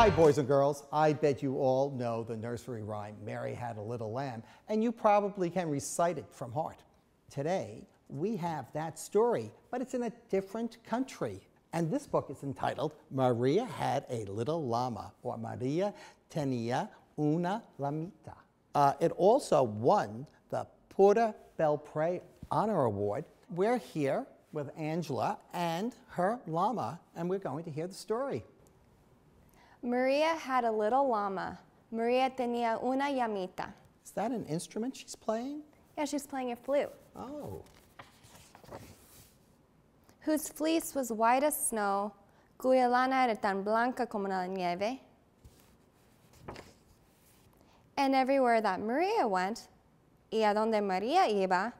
Hi, boys and girls. I bet you all know the nursery rhyme, Mary Had a Little Lamb, and you probably can recite it from heart. Today, we have that story, but it's in a different country. And this book is entitled Maria Had a Little Llama, or Maria Tenía una Llamita. Uh, it also won the Pura Belpré Honor Award. We're here with Angela and her llama, and we're going to hear the story. Maria had a little llama. Maria tenía una llamita. Is that an instrument she's playing? Yeah, she's playing a flute. Oh. Whose fleece was white as snow, cuya lana era tan blanca como la nieve. And everywhere that Maria went, y a donde Maria iba,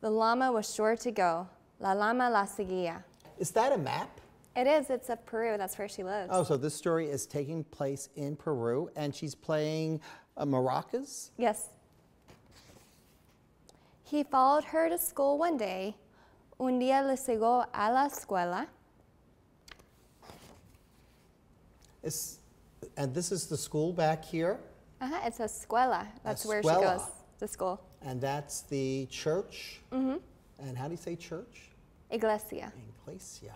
the llama was sure to go. La llama la seguía. Is that a map? It is, it's of Peru, that's where she lives. Oh, so this story is taking place in Peru, and she's playing uh, maracas? Yes. He followed her to school one day. Un día le siguió a la escuela. Is, and this is the school back here, Uh-huh, it's a escuela. That's where she goes to school. and that's the church. Mm-hmm. And how do you say church? Iglesia. Iglesia.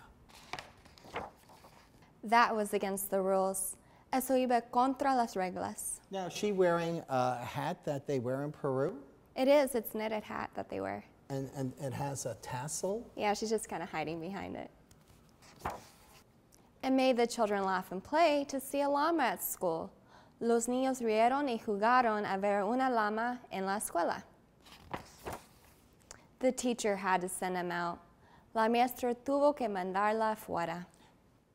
That was against the rules. Eso iba contra las reglas. Now, is she wearing a hat that they wear in Peru? It is, it's a knitted hat that they wear. And, and it has a tassel? Yeah, she's just kind of hiding behind it. It made the children laugh and play to see a llama at school. Los niños rieron y jugaron a ver una llama en la escuela. The teacher had to send them out. La maestra tuvo que mandarla fuera.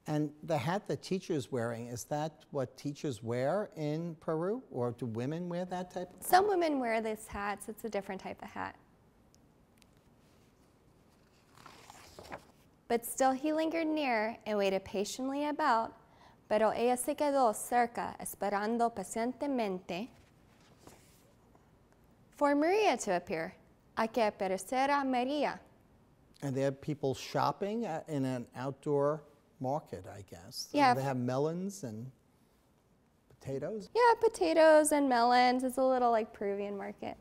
And the hat that teacher's wearing, is that what teachers wear in Peru? Or do women wear that type? of Some women wear these hats. It's a different type of hat. But still he lingered near and waited patiently about, pero ella se quedó cerca, esperando pacientemente for Maria to appear. A que apareciera Maria. And they have people shopping in an outdoor market, I guess. Yeah. They have melons and potatoes. Yeah, potatoes and melons. It's a little like Peruvian market.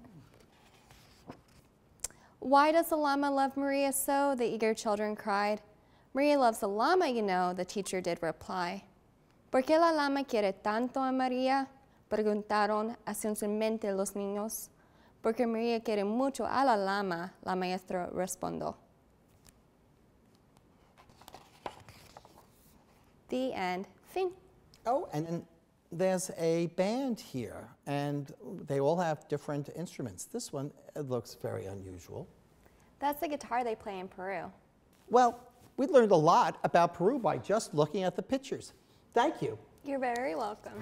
Why does the llama love Maria so? The eager children cried. Maria loves the llama, you know, the teacher did reply. ¿Por qué la llama quiere tanto a María? Preguntaron ansiosamente los niños. Porque María quiere mucho a la llama, la maestra respondió. The end. Fin. Oh, and, and there's a band here, and they all have different instruments. This one it looks very unusual. That's the guitar they play in Peru. Well, we learned a lot about Peru by just looking at the pictures. Thank you. You're very welcome.